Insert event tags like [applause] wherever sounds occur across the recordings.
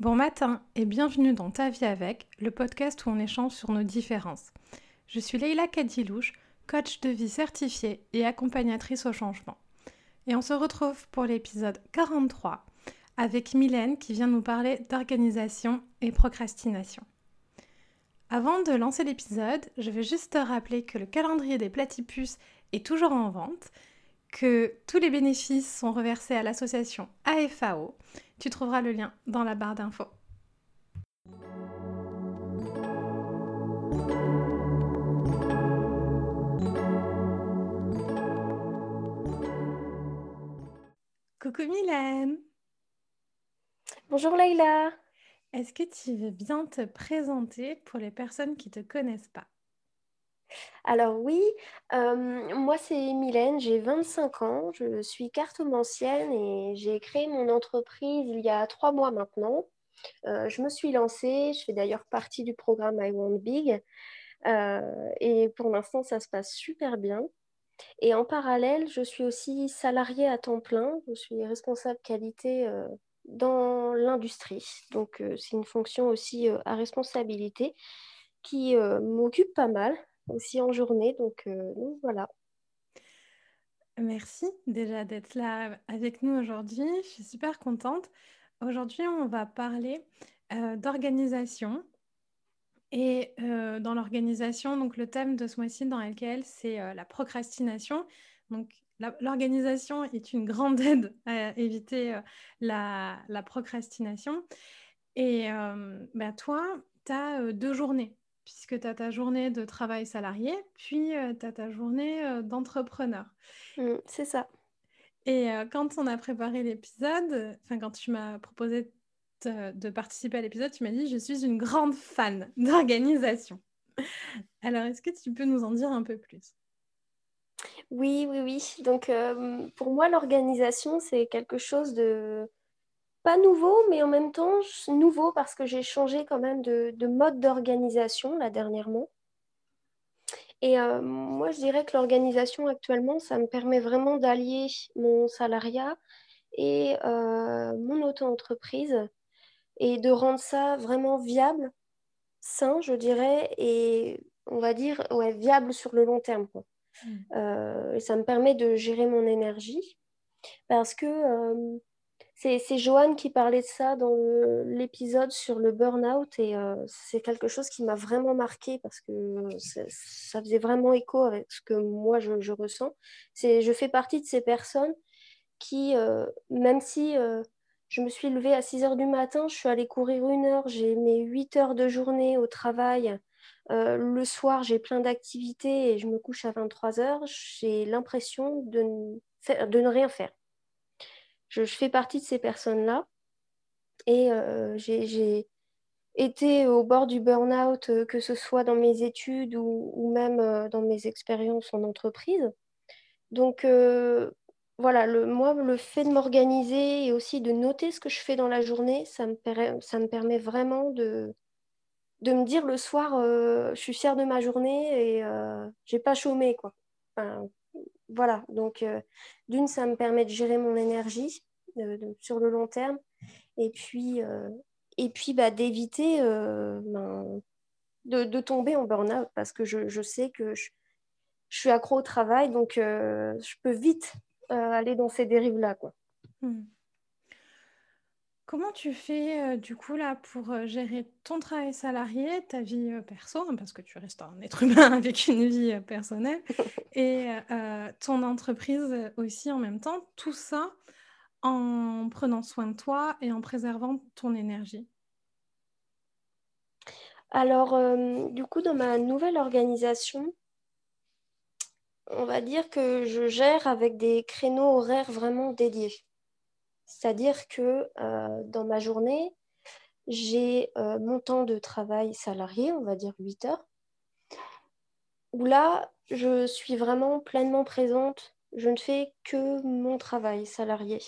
Bon matin et bienvenue dans Ta vie avec, le podcast où on échange sur nos différences. Je suis Leila Kadilouche, coach de vie certifiée et accompagnatrice au changement. Et on se retrouve pour l'épisode 43 avec Mylène qui vient nous parler d'organisation et procrastination. Avant de lancer l'épisode, je vais juste te rappeler que le calendrier des platypus est toujours en vente, que tous les bénéfices sont reversés à l'association AFAO tu trouveras le lien dans la barre d'infos. Coucou Mylène. Bonjour Leïla. Est-ce que tu veux bien te présenter pour les personnes qui ne te connaissent pas? Alors oui, euh, moi c'est Mylène, j'ai 25 ans, je suis cartomancienne et j'ai créé mon entreprise il y a trois mois maintenant. Euh, je me suis lancée, je fais d'ailleurs partie du programme I Want Big euh, et pour l'instant ça se passe super bien. Et en parallèle, je suis aussi salariée à temps plein, je suis responsable qualité dans l'industrie. Donc c'est une fonction aussi à responsabilité qui m'occupe pas mal aussi en journée. Euh, donc, voilà. Merci déjà d'être là avec nous aujourd'hui. Je suis super contente. Aujourd'hui, on va parler euh, d'organisation. Et euh, dans l'organisation, donc le thème de ce mois-ci dans lequel c'est la procrastination. Donc l'organisation est une grande aide à éviter la, procrastination. Et bah, toi, tu as deux journées puisque tu as ta journée de travail salarié, puis euh, tu as ta journée euh, d'entrepreneur. Mmh, c'est ça. Et euh, quand on a préparé l'épisode, enfin quand tu m'as proposé de participer à l'épisode, tu m'as dit je suis une grande fan [laughs] d'organisation. Alors est-ce que tu peux nous en dire un peu plus? Oui, oui, oui. Donc pour moi, l'organisation, c'est quelque chose de pas nouveau, mais en même temps nouveau parce que j'ai changé quand même de, mode d'organisation là dernièrement. Et euh, moi, je dirais que l'organisation actuellement, ça me permet vraiment d'allier mon salariat et euh, mon auto-entreprise et de rendre ça vraiment viable, sain, je dirais, et on va dire ouais, viable sur le long terme. Mmh. Euh, et ça me permet de gérer mon énergie parce que c'est Joanne qui parlait de ça dans l'épisode sur le burn-out et euh, c'est quelque chose qui m'a vraiment marqué parce que ça faisait vraiment écho avec ce que moi je, ressens. Je fais partie de ces personnes qui, euh, même si euh, je me suis levée à 6 heures du matin, je suis allée courir une heure, j'ai mes 8 heures de journée au travail, le soir j'ai plein d'activités et je me couche à 23 heures, j'ai l'impression de ne rien faire je, fais partie de ces personnes-là. Et euh, j'ai été au bord du burn-out, euh, que ce soit dans mes études ou, même euh, dans mes expériences en entreprise. Donc, voilà, le, moi, le fait de m'organiser et aussi de noter ce que je fais dans la journée, ça me, ça me permet vraiment de, de me dire le soir, je suis fière de ma journée et euh, j'ai pas chômé, quoi. Voilà, donc d'une, ça me permet de gérer mon énergie sur le long terme et puis, et puis bah, d'éviter ben, de, tomber en burn-out parce que je, sais que je, suis accro au travail, donc je peux vite aller dans ces dérives-là. Quoi. Mmh. Comment tu fais euh, du coup là pour euh, gérer ton travail salarié, ta vie euh, perso, parce que tu restes un être humain [laughs] avec une vie personnelle, et ton entreprise aussi en même temps, tout ça en prenant soin de toi et en préservant ton énergie Alors, du coup, dans ma nouvelle organisation, on va dire que je gère avec des créneaux horaires vraiment dédiés. C'est-à-dire que euh, dans ma journée, j'ai euh, mon temps de travail salarié, on va dire 8 heures, où là, je suis vraiment pleinement présente. Je ne fais que mon travail salarié.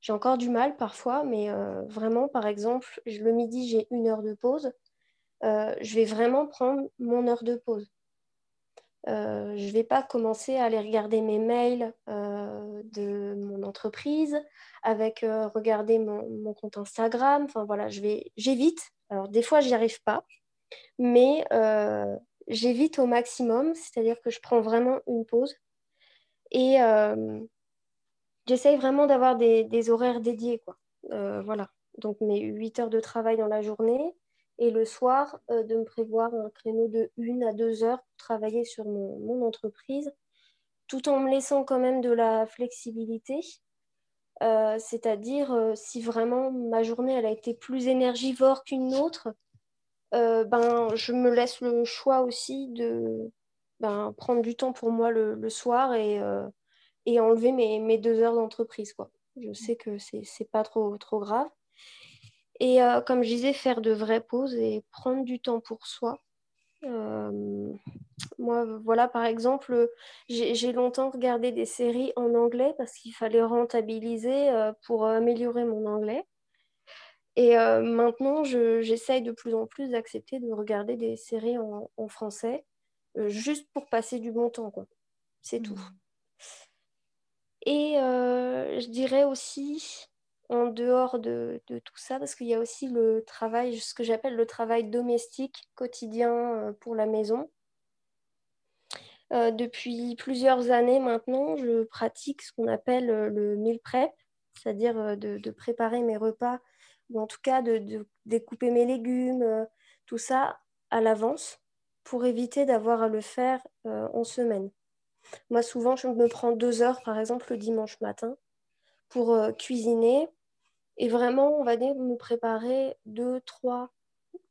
J'ai encore du mal parfois, mais euh, vraiment, par exemple, le midi, j'ai une heure de pause. je vais vraiment prendre mon heure de pause. je ne vais pas commencer à aller regarder mes mails de mon entreprise, avec regarder mon, mon, compte Instagram. Enfin voilà, je vais, j'évite. Alors des fois, j'y arrive pas, mais j'évite au maximum, c'est-à-dire que je prends vraiment une pause et j'essaye vraiment d'avoir des, horaires dédiés, quoi. voilà, donc mes 8 heures de travail dans la journée et le soir, de me prévoir un créneau de 1 à 2 heures pour travailler sur mon, entreprise, tout en me laissant quand même de la flexibilité. C'est-à-dire, si vraiment ma journée elle a été plus énergivore qu'une autre, ben, je me laisse le choix aussi de ben, prendre du temps pour moi le, le soir et, et enlever mes, mes, deux heures d'entreprise. Quoi. Je sais que c'est n'est pas trop, trop grave. Et euh, comme je disais, faire de vraies pauses et prendre du temps pour soi. Euh, moi, voilà, par exemple, j'ai longtemps regardé des séries en anglais parce qu'il fallait rentabiliser euh, pour améliorer mon anglais. Et maintenant, j'essaye de plus en plus d'accepter de regarder des séries en, en français, juste pour passer du bon temps, quoi. C'est tout. Et je dirais aussi, en dehors de, tout ça, parce qu'il y a aussi le travail, ce que j'appelle le travail domestique quotidien euh, pour la maison. Euh, depuis plusieurs années maintenant, je pratique ce qu'on appelle euh, le meal prep, c'est-à-dire de, préparer mes repas, ou en tout cas de, découper mes légumes, tout ça à l'avance, pour éviter d'avoir à le faire en semaine. Moi, souvent, je me prends deux heures, par exemple, le dimanche matin, pour cuisiner et vraiment, on va dire, me préparer deux, trois,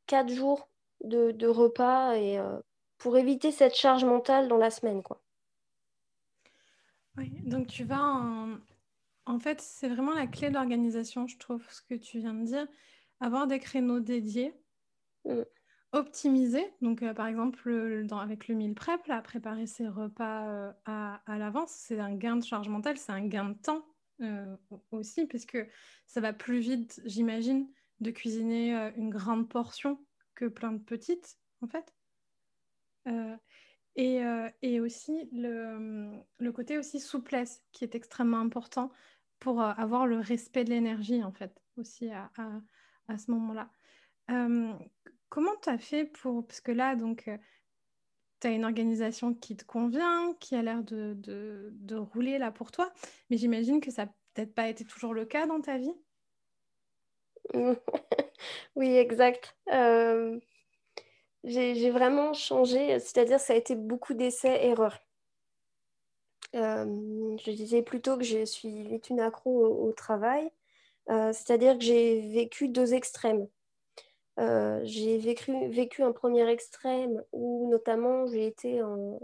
quatre jours de, repas et euh, pour éviter cette charge mentale dans la semaine. Quoi. Oui, donc tu vas en... En fait, c'est vraiment la clé de l'organisation, je trouve, ce que tu viens de dire. Avoir des créneaux dédiés, mm. Optimiser. Donc, euh, par exemple, dans, avec le meal prep, là, préparer ses repas euh, à, l'avance, c'est un gain de charge mentale, c'est un gain de temps euh, aussi, parce que ça va plus vite, j'imagine, de cuisiner euh, une grande portion que plein de petites, en fait. Euh, et, aussi le, côté aussi souplesse qui est extrêmement important pour avoir le respect de l'énergie, en fait, aussi à ce moment-là. Comment tu as fait pour... Parce que là, donc, tu as une organisation qui te convient, qui a l'air de, de, rouler là pour toi, mais j'imagine que ça n'a peut-être pas été toujours le cas dans ta vie. [laughs] oui, exact. Euh, j'ai vraiment changé, c'est-à-dire ça a été beaucoup d'essais-erreurs. Euh, je disais plutôt que je suis une accro au, travail, euh, c'est-à-dire que j'ai vécu deux extrêmes. Euh, j'ai vécu, vécu, un premier extrême où notamment j'ai été en,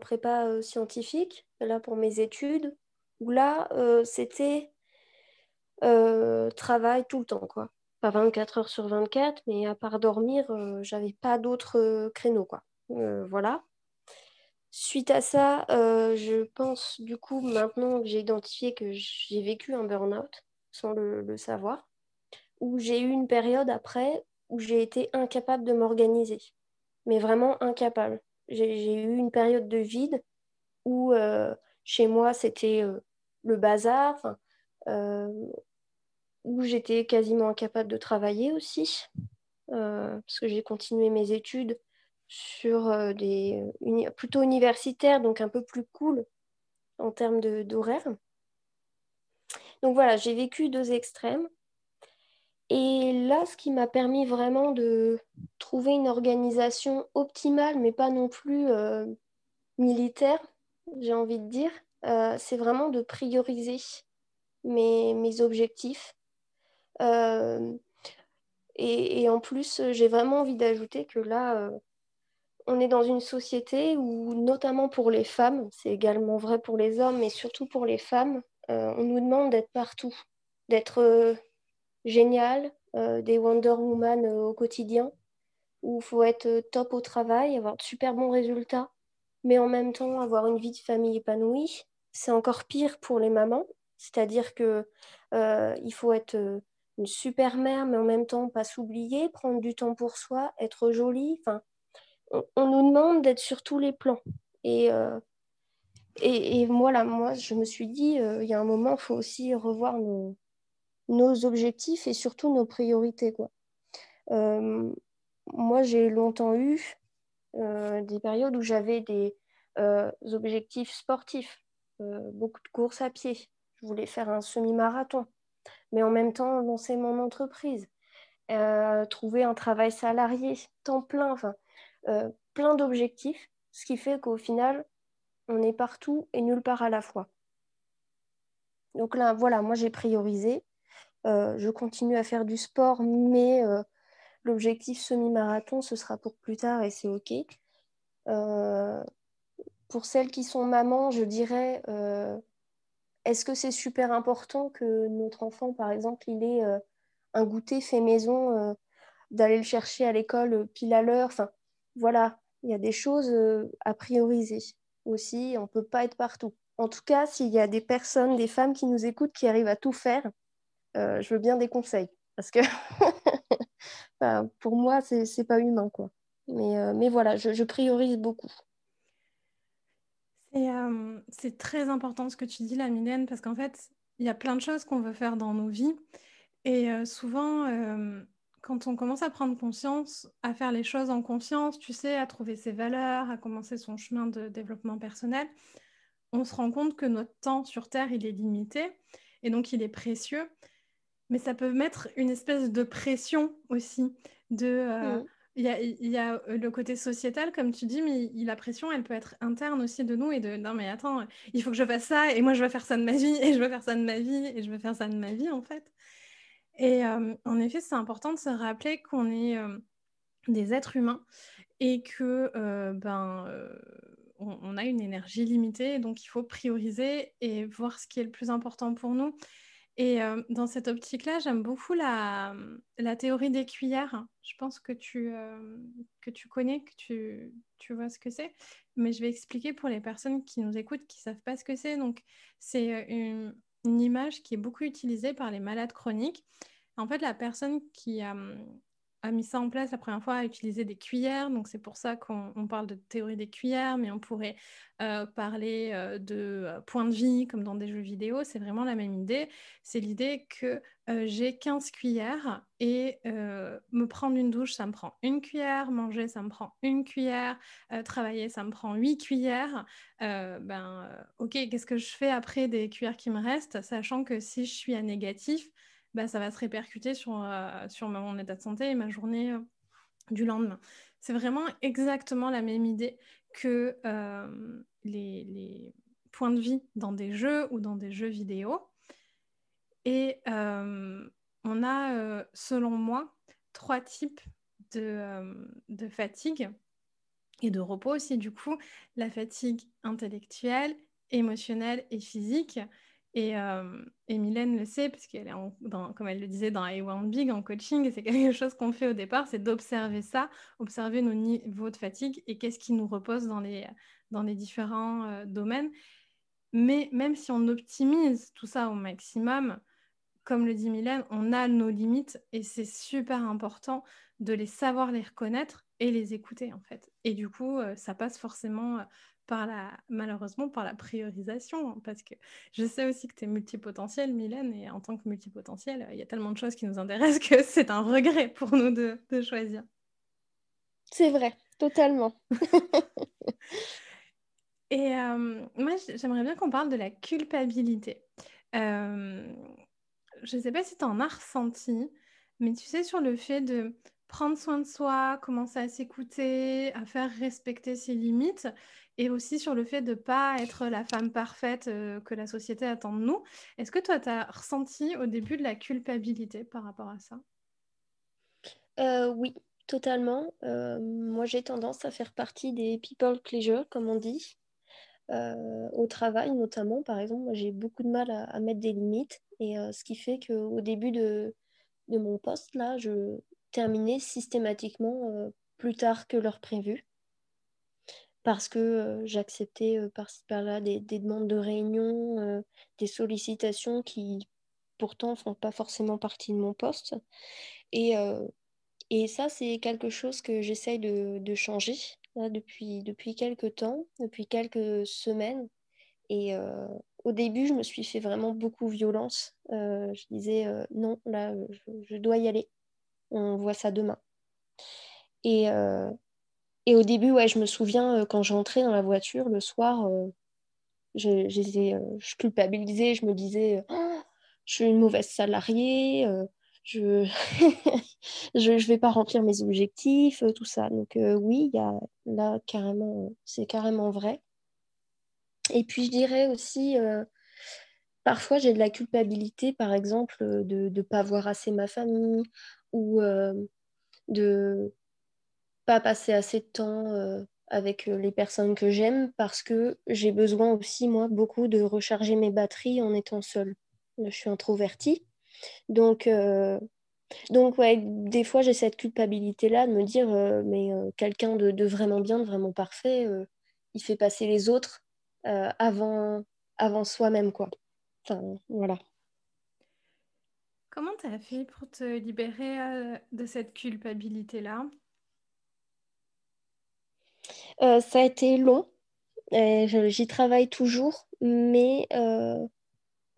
prépa euh, scientifique, là pour mes études, où là euh, c'était travail tout le temps, quoi. Pas 24 heures sur 24, mais à part dormir, j'avais pas d'autres créneaux, quoi. voilà. Suite à ça, je pense du coup maintenant que j'ai identifié que j'ai vécu un burn-out sans le, le savoir, où j'ai eu une période après où j'ai été incapable de m'organiser, mais vraiment incapable. J'ai eu une période de vide où euh, chez moi c'était euh, le bazar, euh, où j'étais quasiment incapable de travailler aussi, parce que j'ai continué mes études sur des plutôt universitaires, donc un peu plus cool en termes d'horaire. Donc voilà, j'ai vécu deux extrêmes. Et là, ce qui m'a permis vraiment de trouver une organisation optimale, mais pas non plus euh, militaire, j'ai envie de dire, euh, c'est vraiment de prioriser mes, objectifs. Euh, et, en plus, j'ai vraiment envie d'ajouter que là, on est dans une société où, notamment pour les femmes, c'est également vrai pour les hommes, mais surtout pour les femmes, on nous demande d'être partout, d'être génial, euh, des Wonder Woman euh, au quotidien, où il faut être euh, top au travail, avoir de super bons résultats, mais en même temps avoir une vie de famille épanouie. C'est encore pire pour les mamans, c'est-à-dire que il faut être une super mère, mais en même temps pas s'oublier, prendre du temps pour soi, être jolie. Enfin, on, nous demande d'être sur tous les plans. Et, et, voilà, moi, je me suis dit, il y a un moment, il faut aussi revoir nos, nos, objectifs et surtout nos priorités. Quoi. moi, j'ai longtemps eu des périodes où j'avais des objectifs sportifs, beaucoup de courses à pied. Je voulais faire un semi-marathon, mais en même temps lancer mon entreprise, trouver un travail salarié, temps plein, enfin, plein d'objectifs, ce qui fait qu'au final, on est partout et nulle part à la fois. Donc là, voilà, moi j'ai priorisé. Euh, je continue à faire du sport, mais euh, l'objectif semi-marathon, ce sera pour plus tard et c'est OK. Euh, pour celles qui sont mamans, je dirais, est-ce que c'est super important que notre enfant, par exemple, il ait un goûter fait maison, d'aller le chercher à l'école pile à l'heure? Enfin, voilà, il y a des choses à prioriser aussi. On ne peut pas être partout. En tout cas, s'il y a des personnes, des femmes qui nous écoutent, qui arrivent à tout faire, euh, je veux bien des conseils. Parce que [laughs] pour moi, c'est pas humain. Quoi. Mais, euh, mais voilà, je, priorise beaucoup. Euh, c'est très important ce que tu dis, la Mylène, parce qu'en fait, il y a plein de choses qu'on veut faire dans nos vies. Et souvent, quand on commence à prendre conscience, à faire les choses en confiance, tu sais, à trouver ses valeurs, à commencer son chemin de développement personnel, on se rend compte que notre temps sur Terre, il est limité et donc il est précieux. Mais ça peut mettre une espèce de pression aussi. De, euh, mmh. Il y, a, euh, le côté sociétal, comme tu dis, mais la pression, elle peut être interne aussi de nous et de non, mais attends, il faut que je fasse ça et moi je veux faire ça de ma vie et je veux faire ça de ma vie et je veux faire ça de ma vie en fait. Et en effet, c'est important de se rappeler qu'on est des êtres humains et que ben, on, a une énergie limitée, donc il faut prioriser et voir ce qui est le plus important pour nous. Et dans cette optique-là, j'aime beaucoup la, la, théorie des cuillères. Je pense que tu, que tu connais, que tu, tu vois ce que c'est. Mais je vais expliquer pour les personnes qui nous écoutent, qui ne savent pas ce que c'est. Donc, c'est une, une image qui est beaucoup utilisée par les malades chroniques. En fait, la personne qui a, a mis ça en place la première fois a utilisé des cuillères. Donc, c'est pour ça qu'on parle de théorie des cuillères, mais on pourrait euh, parler euh, de euh, point de vie comme dans des jeux vidéo. C'est vraiment la même idée. C'est l'idée que j'ai 15 cuillères et me prendre une douche, ça me prend une cuillère. Manger, ça me prend une cuillère. travailler, ça me prend 8 cuillères. ben, ok, qu'est-ce que je fais après des cuillères qui me restent, sachant que si je suis à négatif, bah, ça va se répercuter sur, euh, sur mon état de santé et ma journée euh, du lendemain. C'est vraiment exactement la même idée que euh, les, points de vie dans des jeux ou dans des jeux vidéo. Et on a, selon moi, trois types de, de fatigue et de repos aussi, du coup, la fatigue intellectuelle, émotionnelle et physique. Et, euh, Mylène le sait, parce qu'elle est, comme elle le disait, dans A1 Big, en coaching, et c'est quelque chose qu'on fait au départ, c'est d'observer ça, observer nos niveaux de fatigue et qu'est-ce qui nous repose dans les, dans les différents euh, domaines. Mais même si on optimise tout ça au maximum, comme le dit Mylène, on a nos limites et c'est super important de les savoir les reconnaître et les écouter en fait. Et du coup, euh, ça passe forcément euh, par la, malheureusement par la priorisation, hein, parce que je sais aussi que tu es multipotentiel, Mylène, et en tant que multipotentiel, il y a tellement de choses qui nous intéressent que [laughs] c'est un regret pour nous de, choisir. C'est vrai, totalement. [laughs] et euh, moi, j'aimerais bien qu'on parle de la culpabilité. Euh, je ne sais pas si tu en as ressenti, mais tu sais, sur le fait de prendre soin de soi, commencer à s'écouter, à faire respecter ses limites et aussi sur le fait de ne pas être la femme parfaite euh, que la société attend de nous. Est-ce que toi, tu as ressenti au début de la culpabilité par rapport à ça? Euh, Oui, totalement. Euh, moi, j'ai tendance à faire partie des people pleasure, comme on dit. au travail notamment, par exemple, j'ai beaucoup de mal à, mettre des limites. Et ce qui fait qu'au début de, de, mon poste, là, je terminais systématiquement plus tard que l'heure prévue parce que euh, j'acceptais euh, par-ci par-là des, demandes de réunion, euh, des sollicitations qui pourtant ne font pas forcément partie de mon poste. Et, et ça, c'est quelque chose que j'essaye de, changer depuis, depuis quelques temps, depuis quelques semaines. Et au début, je me suis fait vraiment beaucoup violence. je disais non, là, je, dois y aller. On voit ça demain. Et, et au début, ouais, je me souviens quand j'entrais dans la voiture le soir, je, je culpabilisais, je me disais, oh, je suis une mauvaise salariée, [laughs] je je vais pas remplir mes objectifs, tout ça. Donc oui, il y a là carrément, c'est carrément vrai. Et puis je dirais aussi, parfois j'ai de la culpabilité, par exemple, de ne pas voir assez ma famille ou de pas passer assez de temps avec les personnes que j'aime parce que j'ai besoin aussi, moi, beaucoup de recharger mes batteries en étant seule. Je suis introvertie. Donc, donc ouais, des fois, j'ai cette culpabilité-là de me dire, mais quelqu'un de, vraiment bien, de vraiment parfait, il fait passer les autres avant, avant soi-même, quoi. Enfin, voilà. Comment tu as fait pour te libérer de cette culpabilité-là? Euh, ça a été long. J'y travaille toujours, mais euh,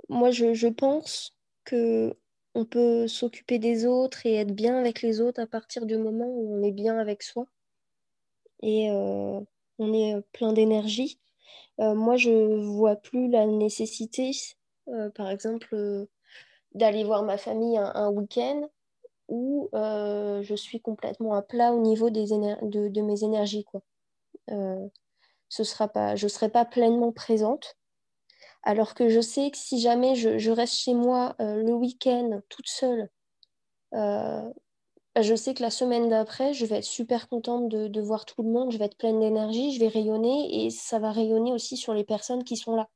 moi, je, pense que on peut s'occuper des autres et être bien avec les autres à partir du moment où on est bien avec soi et euh, on est plein d'énergie. moi, je vois plus la nécessité, par exemple, d'aller voir ma famille un, week-end où je suis complètement à plat au niveau des de, de, mes énergies. Quoi. Euh, ce sera pas, je ne serai pas pleinement présente. Alors que je sais que si jamais je, reste chez moi euh, le week-end toute seule, euh, je sais que la semaine d'après, je vais être super contente de, voir tout le monde, je vais être pleine d'énergie, je vais rayonner et ça va rayonner aussi sur les personnes qui sont là.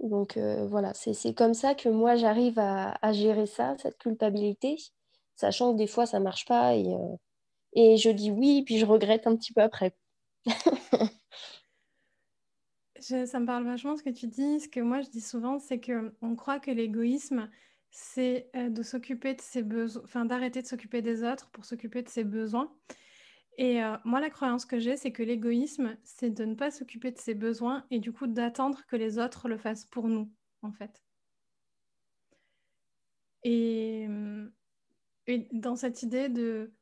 Donc voilà, c'est comme ça que moi j'arrive à, gérer ça, cette culpabilité, sachant que des fois ça marche pas et, et je dis oui, puis je regrette un petit peu après. [laughs] ça me parle vachement ce que tu dis. Ce que moi je dis souvent, c'est que on croit que l'égoïsme, c'est euh, de s'occuper de ses besoins, enfin d'arrêter de s'occuper des autres pour s'occuper de ses besoins. Et euh, moi, la croyance que j'ai, c'est que l'égoïsme, c'est de ne pas s'occuper de ses besoins et du coup d'attendre que les autres le fassent pour nous, en fait. et dans cette idée de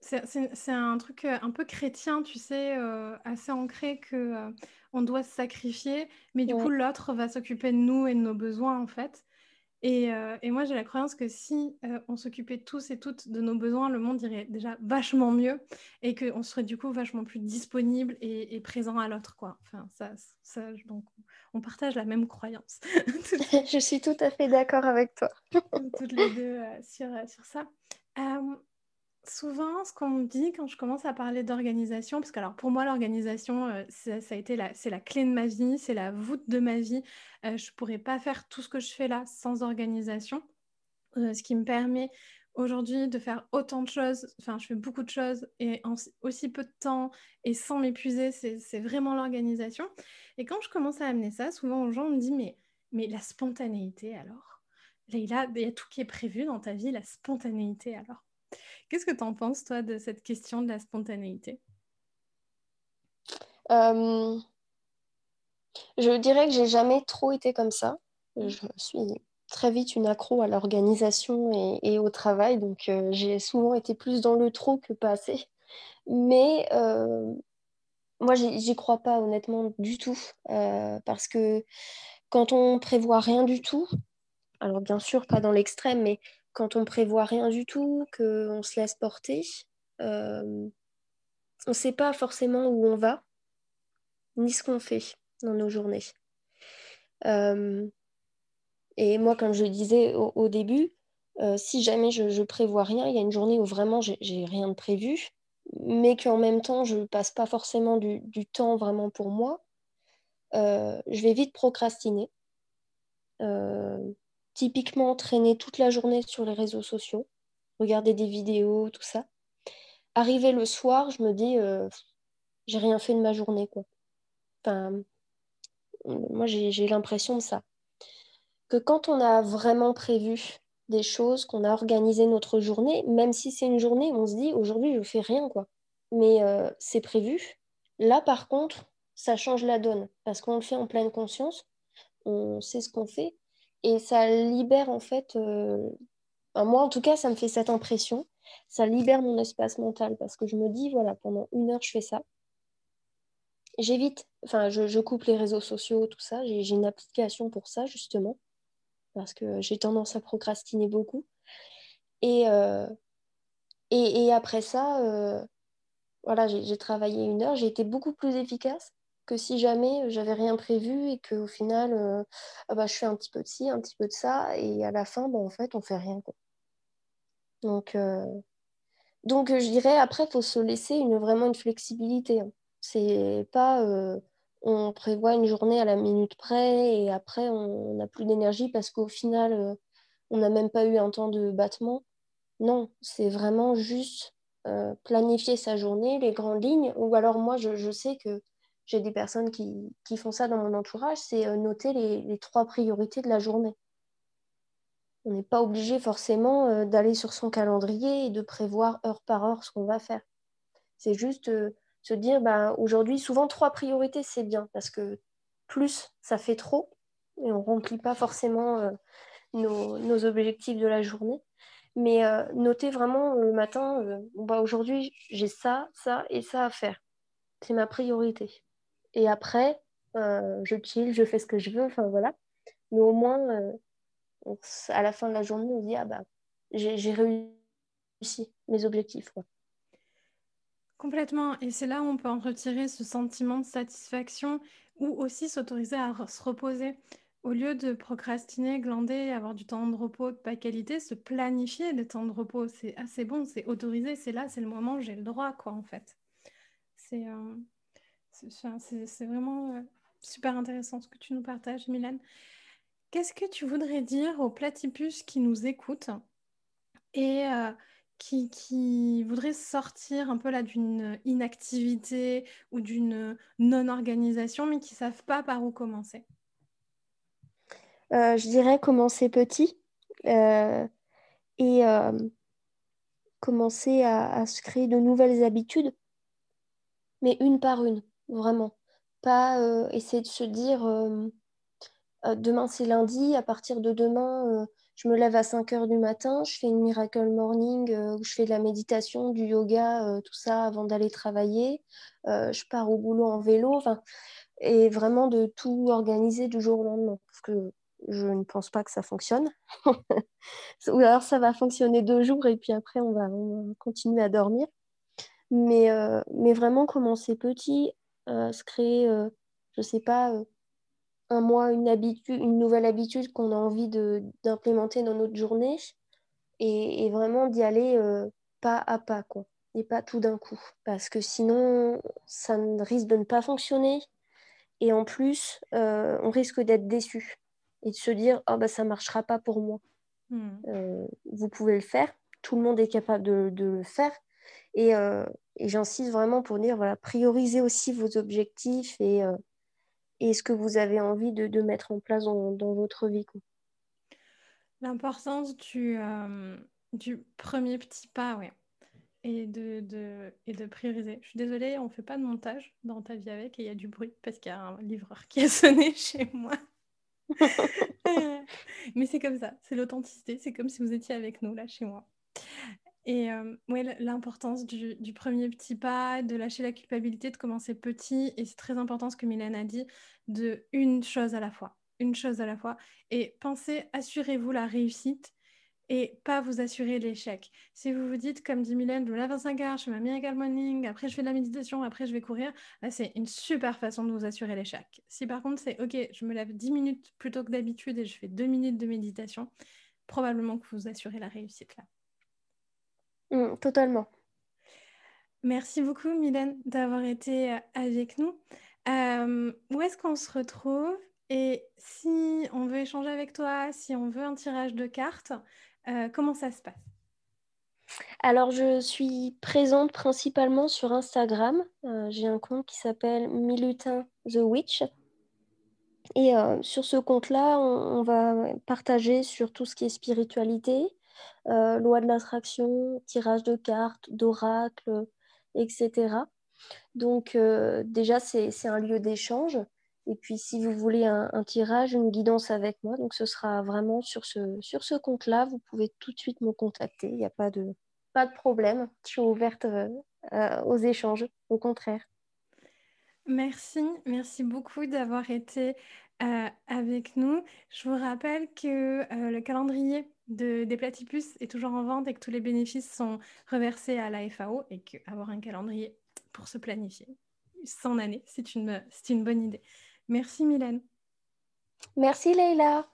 c'est un truc euh, un peu chrétien, tu sais, euh, assez ancré que euh, on doit se sacrifier, mais du coup l'autre va s'occuper de nous et de nos besoins en fait. Et, et moi j'ai la croyance que si on s'occupait tous et toutes de nos besoins, le monde irait déjà vachement mieux et qu'on serait du coup vachement plus disponible et, présent à l'autre quoi. Enfin ça, ça, donc on partage la même croyance. [laughs] [laughs] Je suis tout à fait d'accord avec toi. Toutes les deux sur, sur ça souvent, ce qu'on me dit quand je commence à parler d'organisation, parce que alors pour moi, l'organisation, euh, ça, a été la, c'est la clé de ma vie, c'est la voûte de ma vie. Euh, je ne pourrais pas faire tout ce que je fais là sans organisation, euh, ce qui me permet aujourd'hui de faire autant de choses. Enfin, je fais beaucoup de choses et en aussi peu de temps et sans m'épuiser, c'est, vraiment l'organisation. Et quand je commence à amener ça, souvent aux gens on me dit mais, mais la spontanéité alors? Leïla, il y a tout qui est prévu dans ta vie, la spontanéité alors? Qu'est-ce que tu en penses, toi, de cette question de la spontanéité? Euh, Je dirais que j'ai jamais trop été comme ça. Mmh. Je suis très vite une accro à l'organisation et, au travail, donc euh, j'ai souvent été plus dans le trop que pas assez. Mais euh, moi, j'y crois pas honnêtement du tout, parce que quand on prévoit rien du tout, alors bien sûr pas dans l'extrême, mais quand on prévoit rien du tout, qu'on se laisse porter, euh, on ne sait pas forcément où on va, ni ce qu'on fait dans nos journées. Euh, et moi, comme je le disais au, début, euh, si jamais je, prévois rien, il y a une journée où vraiment j'ai rien de prévu, mais qu'en même temps, je ne passe pas forcément du, temps vraiment pour moi, je vais vite procrastiner typiquement traîner toute la journée sur les réseaux sociaux, regarder des vidéos, tout ça. Arriver le soir, je me dis, euh, j'ai rien fait de ma journée, quoi. Enfin, moi, j'ai l'impression de ça. Que quand on a vraiment prévu des choses, qu'on a organisé notre journée, même si c'est une journée, on se dit, aujourd'hui, je fais rien, quoi. mais c'est prévu. Là, par contre, ça change la donne parce qu'on le fait en pleine conscience, on sait ce qu'on fait et ça libère en fait, moi en tout cas, ça me fait cette impression, ça libère mon espace mental parce que je me dis, voilà, pendant une heure, je fais ça. J'évite, enfin, je, coupe les réseaux sociaux, tout ça. J'ai une application pour ça, justement, parce que j'ai tendance à procrastiner beaucoup. Et, euh, et, après ça, euh, voilà, j'ai travaillé une heure, j'ai été beaucoup plus efficace que si jamais j'avais rien prévu et qu'au final, ah bah, je fais un petit peu de ci, un petit peu de ça, et à la fin, bah, en fait, on fait rien. Donc, donc, je dirais, après, il faut se laisser une, vraiment une flexibilité. Hein. C'est pas on prévoit une journée à la minute près et après on n'a plus d'énergie parce qu'au final on n'a même pas eu un temps de battement. Non, c'est vraiment juste planifier sa journée, les grandes lignes. Ou alors moi je, sais que j'ai des personnes qui, font ça dans mon entourage, c'est noter les, trois priorités de la journée. On n'est pas obligé forcément d'aller sur son calendrier et de prévoir heure par heure ce qu'on va faire. C'est juste se dire bah, aujourd'hui, souvent trois priorités, c'est bien parce que plus ça fait trop et on ne remplit pas forcément euh, nos, objectifs de la journée. Mais euh, notez vraiment le matin, euh, bah, aujourd'hui, j'ai ça, ça et ça à faire. C'est ma priorité. Et après, je chill, je fais ce que je veux, enfin voilà. Mais au moins, à la fin de la journée, on dit, ah bah, j'ai réussi mes objectifs. Complètement. Et c'est là où on peut en retirer ce sentiment de satisfaction ou aussi s'autoriser à se reposer. Au lieu de procrastiner, glander, avoir du temps de repos de pas qualité, se planifier des temps de repos, c'est assez bon, c'est autorisé, c'est là, c'est le moment, j'ai le droit, quoi, en fait. C'est euh, c'est vraiment euh, super intéressant ce que tu nous partages, Mylène. Qu'est-ce que tu voudrais dire aux platypus qui nous écoutent et euh, qui, voudraient sortir un peu là d'une inactivité ou d'une non-organisation, mais qui ne savent pas par où commencer? Euh, Je dirais commencer petit et commencer à, se créer de nouvelles habitudes, mais une par une, vraiment. Pas essayer de se dire demain c'est lundi, à partir de demain je me lève à 5 heures du matin, je fais une miracle morning euh, où je fais de la méditation, du yoga, euh, tout ça avant d'aller travailler. Euh, je pars au boulot en vélo, et vraiment de tout organiser du jour au lendemain. Parce que je ne pense pas que ça fonctionne. [laughs] Ou alors ça va fonctionner deux jours et puis après on va, continuer à dormir. Mais, mais vraiment commencer petit, se créer, je ne sais pas, un mois, une, habitude, une nouvelle habitude qu'on a envie d'implémenter dans notre journée et, vraiment d'y aller euh, pas à pas, quoi, et pas tout d'un coup. Parce que sinon, ça risque de ne pas fonctionner et en plus, euh, on risque d'être déçu et de se dire oh, bah, ça ne marchera pas pour moi. Hmm. Euh, vous pouvez le faire, tout le monde est capable de, le faire. Et, et j'insiste vraiment pour dire voilà, priorisez aussi vos objectifs et et ce que vous avez envie de, mettre en place dans, votre vie. L'importance du, euh, du premier petit pas, oui. Et de, de, et de prioriser. Je suis désolée, on ne fait pas de montage dans ta vie avec et il y a du bruit parce qu'il y a un livreur qui a [laughs] sonné chez moi. [laughs] [laughs] Mais c'est comme ça, c'est l'authenticité, c'est comme si vous étiez avec nous là chez moi. Et euh, l'importance du, premier petit pas, de lâcher la culpabilité, de commencer petit. Et c'est très important ce que Mylène a dit, de une chose à la fois. Une chose à la fois. Et pensez, assurez-vous la réussite et pas vous assurer l'échec. Si vous vous dites, comme dit Mylène, je me lève à 5 heures, je fais ma miracle morning, après je fais de la méditation, après je vais courir, c'est une super façon de vous assurer l'échec. Si par contre c'est, ok, je me lève 10 minutes plutôt que d'habitude et je fais 2 minutes de méditation, probablement que vous assurez la réussite là. Mm, totalement. Merci beaucoup, Mylène, d'avoir été euh, avec nous. Euh, où est-ce qu'on se retrouve? Et si on veut échanger avec toi, si on veut un tirage de cartes, euh, comment ça se passe? Alors, je suis présente principalement sur Instagram. j'ai un compte qui s'appelle Milutin the Witch. Et sur ce compte-là, on, va partager sur tout ce qui est spiritualité, euh, loi de l'attraction, tirage de cartes, d'oracle, etc. Donc déjà, c'est un lieu d'échange. Et puis, si vous voulez un, tirage, une guidance avec moi, donc ce sera vraiment sur ce, sur ce compte-là. Vous pouvez tout de suite me contacter. Il n'y a pas de, pas de problème. Je suis ouverte aux échanges, au contraire. Merci, merci beaucoup d'avoir été euh, avec nous. Je vous rappelle que euh, le calendrier de, des platypus est toujours en vente et que tous les bénéfices sont reversés à la FAO et qu'avoir un calendrier pour se planifier 100 années, c'est une, une bonne idée. Merci Mylène. Merci Leïla.